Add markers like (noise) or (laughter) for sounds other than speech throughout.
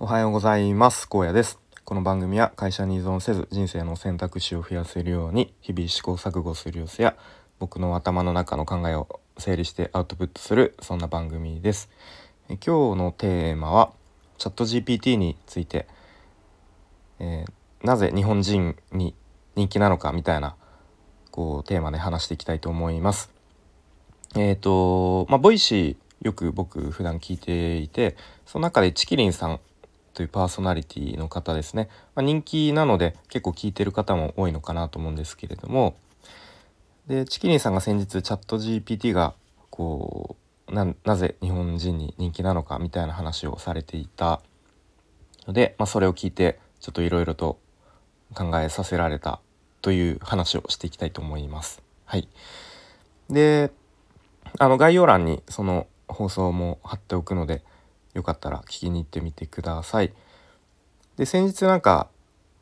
おはようございます。高野です。この番組は会社に依存せず人生の選択肢を増やせるように日々試行錯誤する様子や僕の頭の中の考えを整理してアウトプットするそんな番組です。え今日のテーマはチャット GPT について、えー、なぜ日本人に人気なのかみたいなこうテーマで話していきたいと思います。えーっと、まあ Voicy よく僕普段聞いていてその中でチキリンさんというパーソナリティの方ですね、まあ、人気なので結構聞いてる方も多いのかなと思うんですけれども。でチキリンさんが先日チャット GPT がこうなぜ日本人に人気なのかみたいな話をされていた。ので、まあ、それを聞いてちょっといろいろと考えさせられたという話をしていきたいと思います。はい、であの概要欄にその放送も貼っておくのでよかったら聞きに行ってみてください。で先日なんか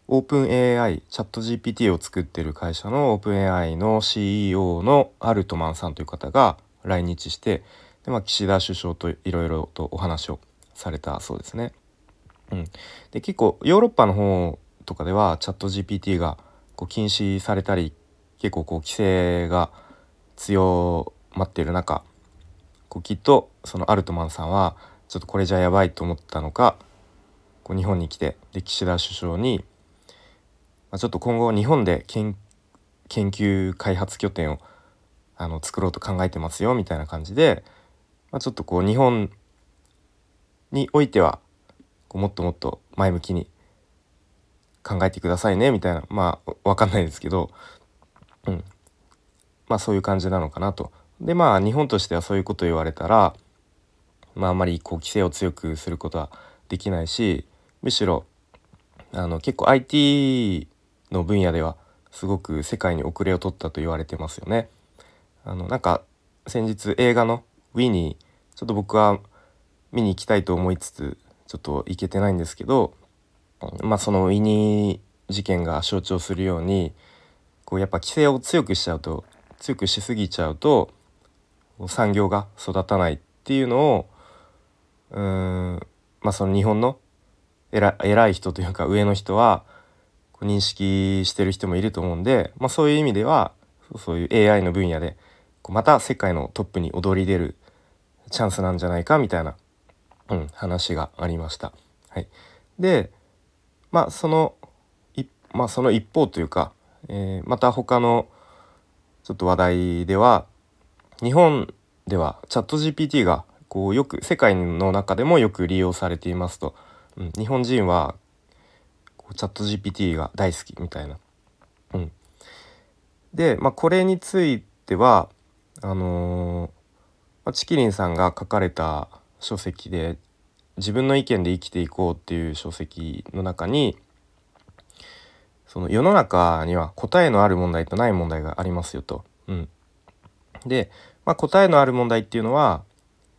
オープン AI チャット GPT を作ってる会社のオープン AI の CEO のアルトマンさんという方が来日してで、まあ、岸田首相といろいろとお話をされたそうですね。うん、で結構ヨーロッパの方とかではチャット GPT がこう禁止されたり結構こう規制が強まっている中こうきっとそのアルトマンさんはちょっとこれじゃやばいと思ったのかこう日本に来てで岸田首相に、まあ、ちょっと今後日本で研究開発拠点をあの作ろうと考えてますよみたいな感じで、まあ、ちょっとこう日本においてはこうもっともっと前向きに考えてくださいねみたいなまあ分かんないですけど、うん、まあそういう感じなのかなと。でまあ日本としてはそういうこと言われたらまあ、あまりこう規制を強くすることはできないしむしろあの結構 IT の分野ではすごく世界に遅れを取ったと言われてますよね。あのなんか先日映画の「ウィニー」ちょっと僕は見に行きたいと思いつつちょっと行けてないんですけど、まあ、そのウィニー事件が象徴するようにこうやっぱ規制を強くしちゃうと強くしすぎちゃうと産業が育たないっていうのをうんまあその日本の偉偉い人というか上の人は認識してる人もいると思うんで、まあ、そういう意味ではそういう AI の分野でまた世界のトップに躍り出るチャンスなんじゃないかみたいな、うん、話がありました。はい、でまあそのまあ、その一方というか、えー、また他のちょっと話題では日本ではチャット GPT がこうよく世界の中でもよく利用されていますと、うん、日本人はチャット GPT が大好きみたいな。うん、で、まあ、これについてはあのー、チキリンさんが書かれた書籍で「自分の意見で生きていこう」っていう書籍の中にその世の中には答えのある問題とない問題がありますよと。うん、で、まあ、答えのある問題っていうのは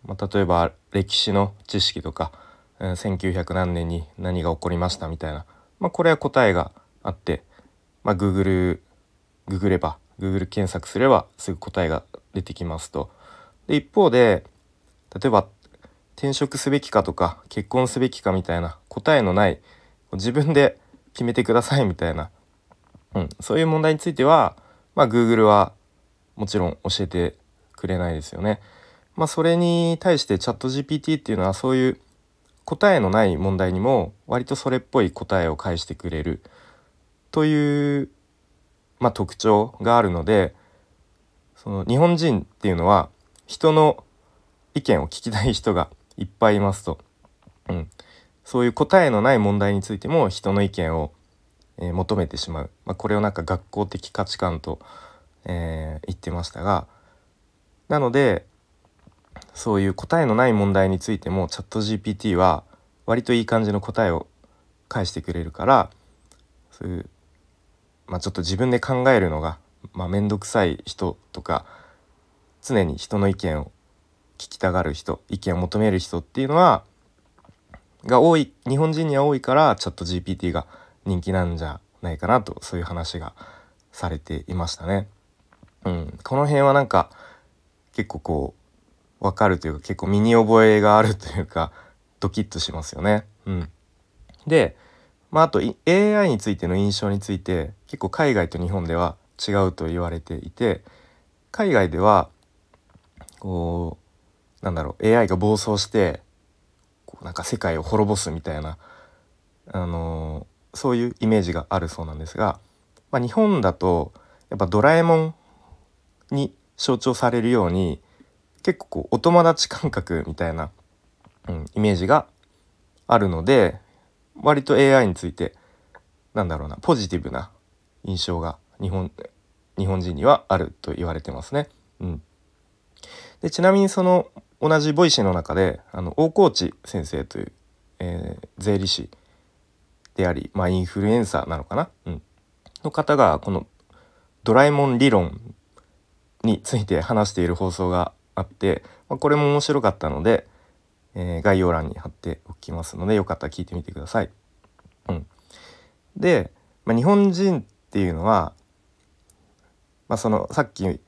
まあ、例えば歴史の知識とか、えー、1900何年に何が起こりましたみたいな、まあ、これは答えがあって、まあ、Google ググれば Google 検索すればすぐ答えが出てきますと。で一方で例えば転職すべきかとか結婚すべきかみたいな答えのない自分で決めてくださいみたいな、うん、そういう問題については、まあ、Google はもちろん教えてくれないですよね。まあ、それに対してチャット GPT っていうのはそういう答えのない問題にも割とそれっぽい答えを返してくれるという、まあ、特徴があるのでその日本人っていうのは人の意見を聞きたい人がいっぱいいますと、うん、そういう答えのない問題についても人の意見を、えー、求めてしまう、まあ、これをなんか学校的価値観と、えー、言ってましたが。なのでそういう答えのない問題についてもチャット GPT は割といい感じの答えを返してくれるからそういう、まあ、ちょっと自分で考えるのが、まあ、面倒くさい人とか常に人の意見を聞きたがる人意見を求める人っていうのはが多い日本人には多いからチャット GPT が人気なんじゃないかなとそういう話がされていましたね。うん、この辺はなんか結構こうわかるというか結構身に覚えがあるというか (laughs) ドキッとしますよね。うん、で、まあ、あと AI についての印象について結構海外と日本では違うと言われていて海外ではこうなんだろう AI が暴走してこうなんか世界を滅ぼすみたいな、あのー、そういうイメージがあるそうなんですが、まあ、日本だとやっぱドラえもんに象徴されるように結構こうお友達感覚みたいな、うん、イメージがあるので割と AI についてなんだろうなポジティブな印象が日本日本人にはあると言われてますね。うん、でちなみにその同じ Voicy の中であの大河内先生という、えー、税理士であり、まあ、インフルエンサーなのかな、うん、の方がこのドラえもん理論について話している放送があって、まあ、これも面白かったので、えー、概要欄に貼っておきますのでよかったら聞いてみてください。うん、で、まあ、日本人っていうのは、まあ、そのさっき言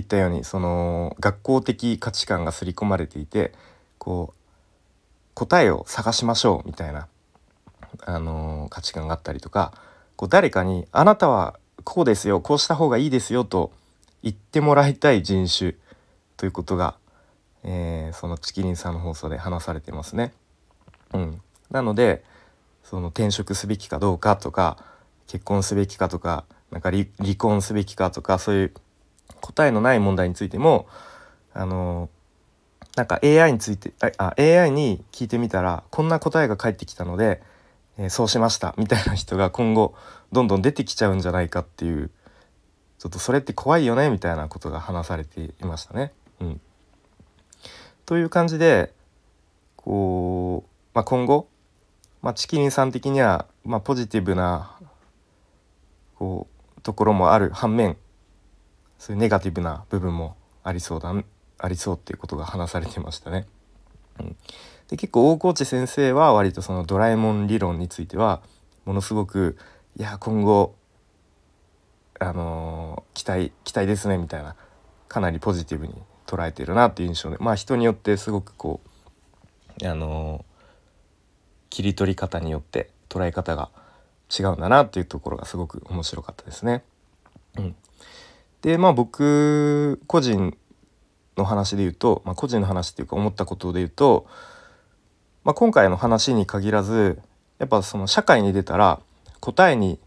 ったようにその学校的価値観が刷り込まれていてこう答えを探しましょうみたいな、あのー、価値観があったりとかこう誰かに「あなたはこうですよこうした方がいいですよ」と言ってもらいたい人種ということが、えー、そのチキリンさんの放送で話されてますね。うん、なのでその転職すべきかどうかとか結婚すべきかとかなんか離婚すべきかとかそういう答えのない問題についてもあのなんか AI についてあ AI に聞いてみたらこんな答えが返ってきたので、えー、そうしましたみたいな人が今後どんどん出てきちゃうんじゃないかっていうちょっとそれって怖いよねみたいなことが話されていましたね。うん、という感じでこう、まあ、今後、まあ、チキリンさん的には、まあ、ポジティブなこうところもある反面そういうネガティブな部分もありそうだありそうっていうことが話されてましたね。うん、で結構大河内先生は割とそのドラえもん理論についてはものすごくいや今後あのー、期待期待ですねみたいなかなりポジティブに捉えてるなっていう印象でまあ人によってすごくこうあのー、切り取り方によって捉え方が違うんだなっていうところがすごく面白かったですね。うん、でまあ僕個人の話で言うと、まあ、個人の話っていうか思ったことで言うと、まあ、今回の話に限らずやっぱその社会に出たら答えに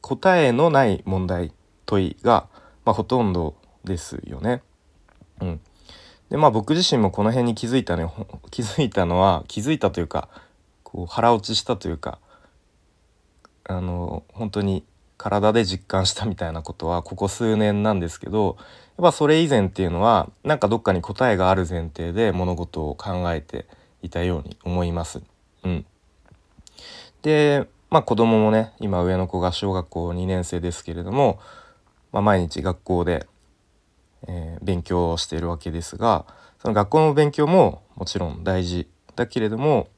答えのない問題問いが、まあ、ほとんどですよね。うん、でまあ僕自身もこの辺に気づいたね気づいたのは気づいたというかこう腹落ちしたというかあの本当に体で実感したみたいなことはここ数年なんですけどやっぱそれ以前っていうのはなんかどっかに答えがある前提で物事を考えていたように思います。うん、でまあ子供もね今上の子が小学校2年生ですけれども、まあ、毎日学校で、えー、勉強をしているわけですがその学校の勉強ももちろん大事だけれども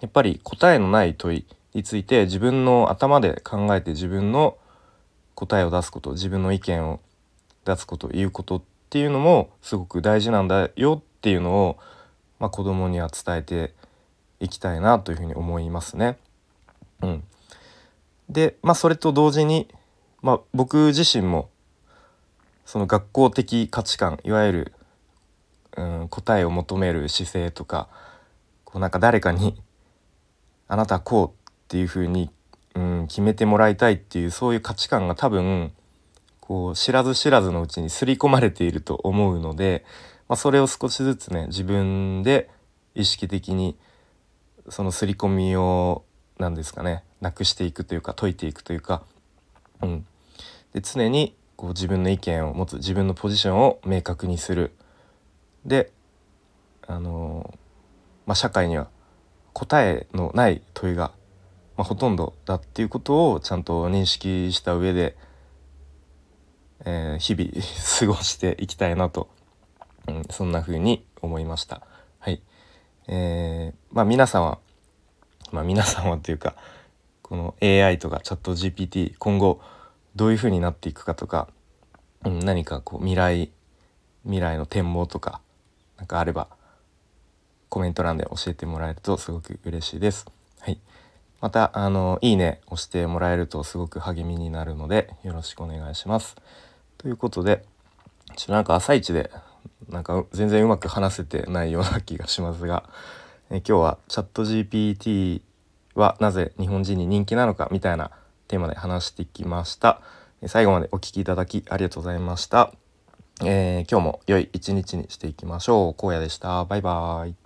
やっぱり答えのない問いについて自分の頭で考えて自分の答えを出すこと自分の意見を出すこと言うことっていうのもすごく大事なんだよっていうのを、まあ、子供には伝えていきたいなというふうに思いますね。うん、でまあそれと同時に、まあ、僕自身もその学校的価値観いわゆる、うん、答えを求める姿勢とかこうなんか誰かに「あなたこう」っていうふうに、うん、決めてもらいたいっていうそういう価値観が多分こう知らず知らずのうちに刷り込まれていると思うので、まあ、それを少しずつね自分で意識的にその刷り込みを何ですかねなくしていくというか解いていくというか、うん、で常にこう自分の意見を持つ自分のポジションを明確にする。であのまあ、社会には答えのない問いが、まあ、ほとんどだっていうことをちゃんと認識した上で、えー、日々過ごしていきたいなと、うん、そんな風に思いました。はい、えー、まあ皆さんはまあ、皆さんはというかこの AI とかチャット GPT 今後どういう風になっていくかとか、うん、何かこう未来未来の展望とか何かあればコメント欄で教えてもらえるとすごく嬉しいです。はいまたあのいいね押してもらえるとすごく励みになるのでよろしくお願いしますということでちょっとなんか朝一でなんか全然うまく話せてないような気がしますが、え今日はチャット GPT はなぜ日本人に人気なのかみたいなテーマで話してきました。最後までお聴きいただきありがとうございました。えー、今日も良い一日にしていきましょう。荒野でした。バイバーイ。